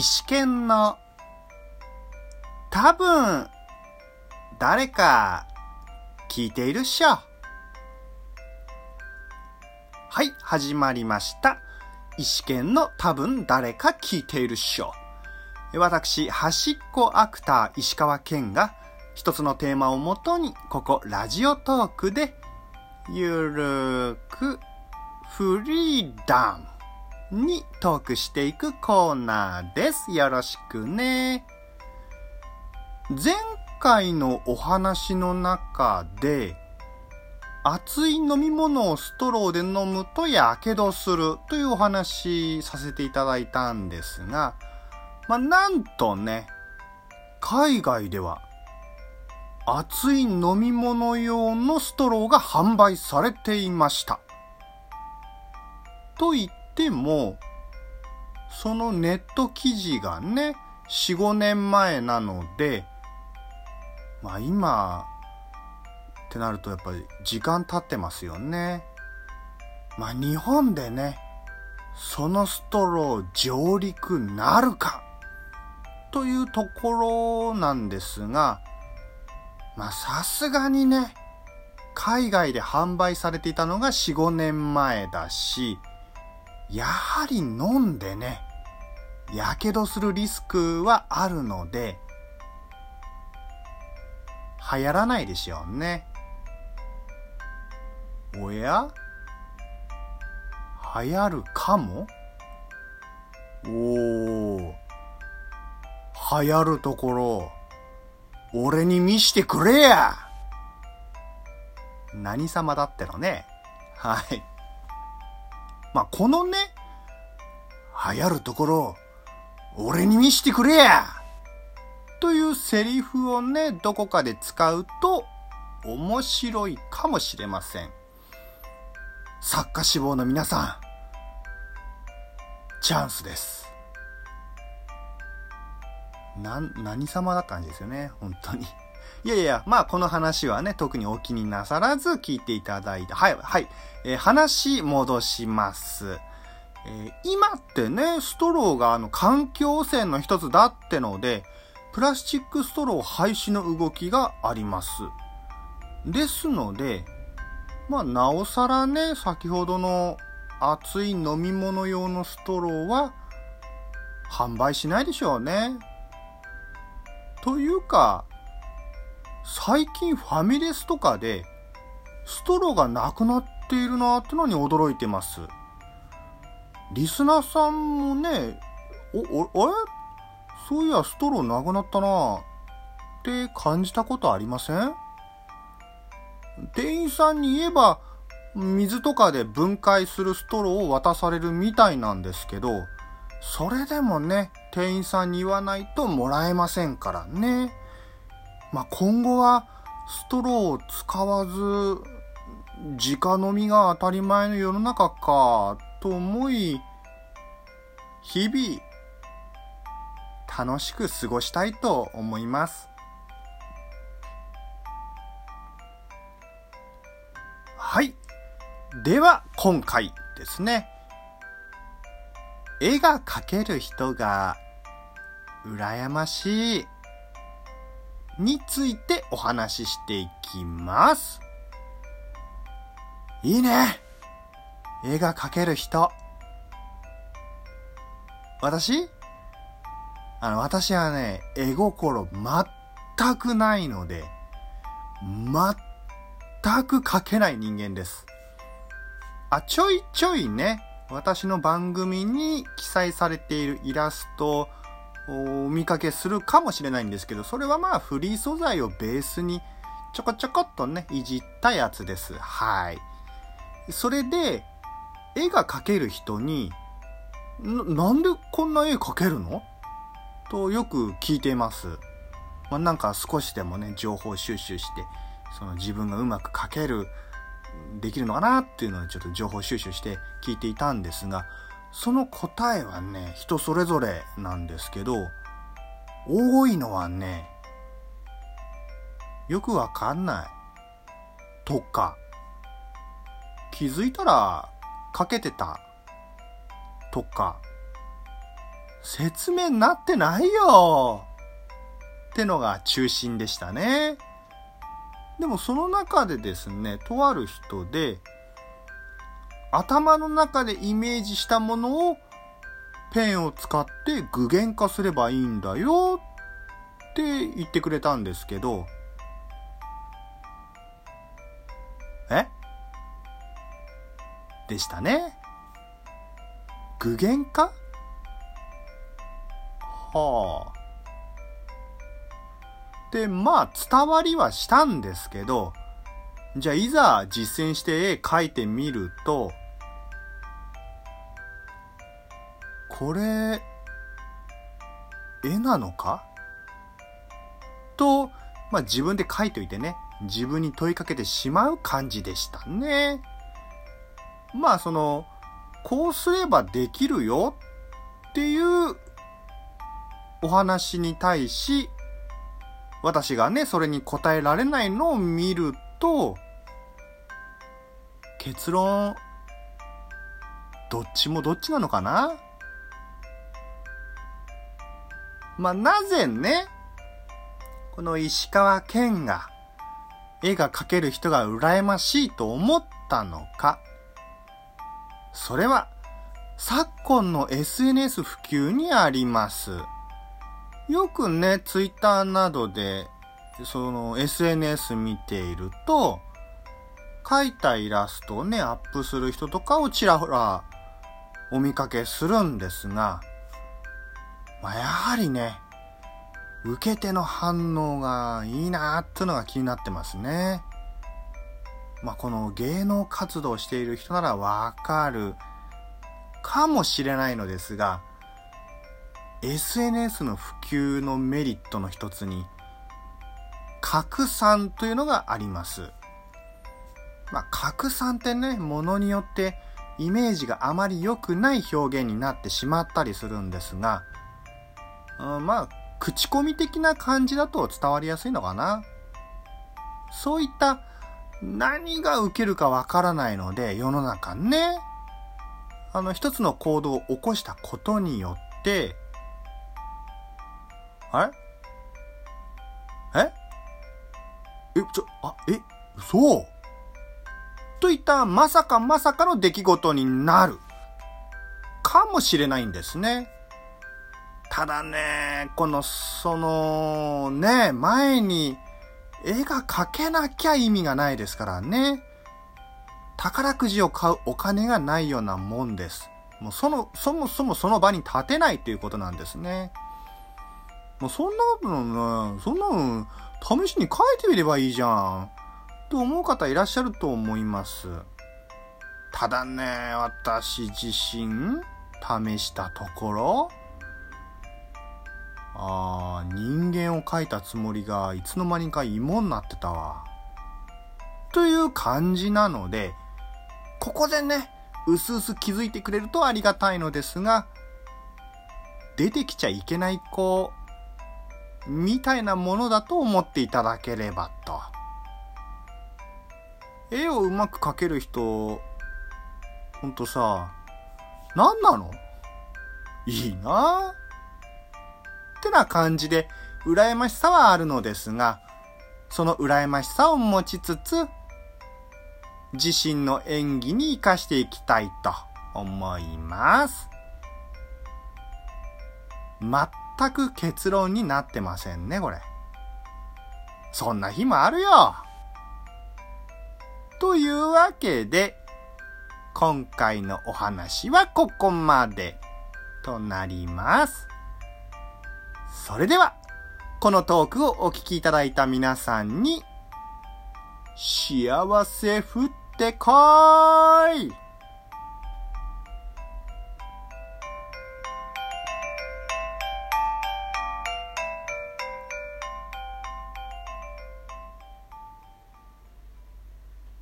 石剣の多分誰か聞いているっしょ。はい、始まりました。石剣の多分誰か聞いているっしょ。私、端っこアクター石川健が一つのテーマをもとに、ここラジオトークでゆるーくフリーダムにトークしていくコーナーです。よろしくね。前回のお話の中で、熱い飲み物をストローで飲むとやけどするというお話させていただいたんですが、まあ、なんとね、海外では熱い飲み物用のストローが販売されていました。と言っても、そのネット記事がね、4、5年前なので、まあ今、ってなるとやっぱり時間経ってますよね。まあ日本でね、そのストロー上陸なるかというところなんですが、まあさすがにね、海外で販売されていたのが4、5年前だし、やはり飲んでね、やけどするリスクはあるので、流行らないでしょうね。おや？流行るかも？おー、流行るところ、俺に見してくれや何様だってのね。はい。まあ、このね、流行るところ、俺に見してくれやというセリフをね、どこかで使うと面白いかもしれません。作家志望の皆さん、チャンスです。な、何様だったんですよね、本当に。いやいや、まあこの話はね、特にお気になさらず聞いていただいて、はい、はい、えー、話戻します。えー、今ってね、ストローがあの環境汚染の一つだってので、プラスチックストロー廃止の動きがあります。ですので、まあなおさらね、先ほどの熱い飲み物用のストローは販売しないでしょうね。というか、最近ファミレスとかでストローがなくなっているなってのに驚いてます。リスナーさんもね、お、お、あれ？そういやストローなくなったなって感じたことありません？店員さんに言えば水とかで分解するストローを渡されるみたいなんですけど、それでもね、店員さんに言わないともらえませんからね。まあ、今後はストローを使わず、直飲みが当たり前の世の中か、と思い、日々、楽しく過ごしたいと思います。はい。では、今回ですね。絵が描ける人が羨ましいについてお話ししていきます。いいね絵が描ける人。私？あの、私はね、絵心全くないので、全く描けない人間です。あ、ちょいちょいね、私の番組に記載されているイラストをお見かけするかもしれないんですけど、それはまあフリー素材をベースにちょこちょこっとね、いじったやつです。はい。それで、絵が描ける人に、なんでこんな絵描けるの？とよく聞いています。まあ、なんか少しでもね、情報収集して、その自分がうまく描けるできるのかなっていうのをちょっと情報収集して聞いていたんですが、その答えはね、人それぞれなんですけど、多いのはね、よくわかんない。とか、気づいたらかけてた。とか、説明になってないよってのが中心でしたね。でもその中でですね、とある人で、頭の中でイメージしたものをペンを使って具現化すればいいんだよ。って言ってくれたんですけど、え？でしたね。具現化？はあ。で、まあ、伝わりはしたんですけど、じゃあ、いざ実践して絵描いてみると、これ、絵なのか？と、まあ自分で書いといてね、自分に問いかけてしまう感じでしたね。まあその、こうすればできるよっていうお話に対し、私がね、それに答えられないのを見るとと、結論、どっちもどっちなのかな？まあ、なぜね、この石川県が絵が描ける人が羨ましいと思ったのか？それは昨今の SNS 普及にあります。よくね、ツイッターなどで、その SNS 見ていると、描いたイラストをね、アップする人とかをちらほらお見かけするんですが、まあ、やはりね、受け手の反応がいいなーっていうのが気になってますね。まあ、この芸能活動している人ならわかるかもしれないのですが、SNS の普及のメリットの一つに、拡散というのがあります。まあ、拡散ってね、ものによってイメージがあまり良くない表現になってしまったりするんですが、うん、まあ、口コミ的な感じだと伝わりやすいのかな。そういった何が受けるかわからないので、世の中ね、あの、一つの行動を起こしたことによって、あれ？え、ちょ、あ、え、嘘？といったまさかまさかの出来事になる。かもしれないんですね。ただね、この、その、ね、前に絵が描けなきゃ意味がないですからね。宝くじを買うお金がないようなもんです。もうその、そもそもその場に立てないということなんですね。もうそんなのね、そんなの試しに書いてみればいいじゃん。と思う方いらっしゃると思います。ただね、私自身試したところ、ああ、人間を描いたつもりがいつの間にか芋になってたわ。という感じなので、ここでね、うすうす気づいてくれるとありがたいのですが、出てきちゃいけない子みたいなものだと思っていただければと。絵をうまく描ける人、ほんとさ、何なの？いいな？ってな感じで、羨ましさはあるのですが、その羨ましさを持ちつつ、自身の演技に活かしていきたいと思います。全く結論になってませんね、これ。そんな日もあるよというわけで、今回のお話はここまでとなります。それでは、このトークをお聞きいただいた皆さんに、幸せ降ってこーい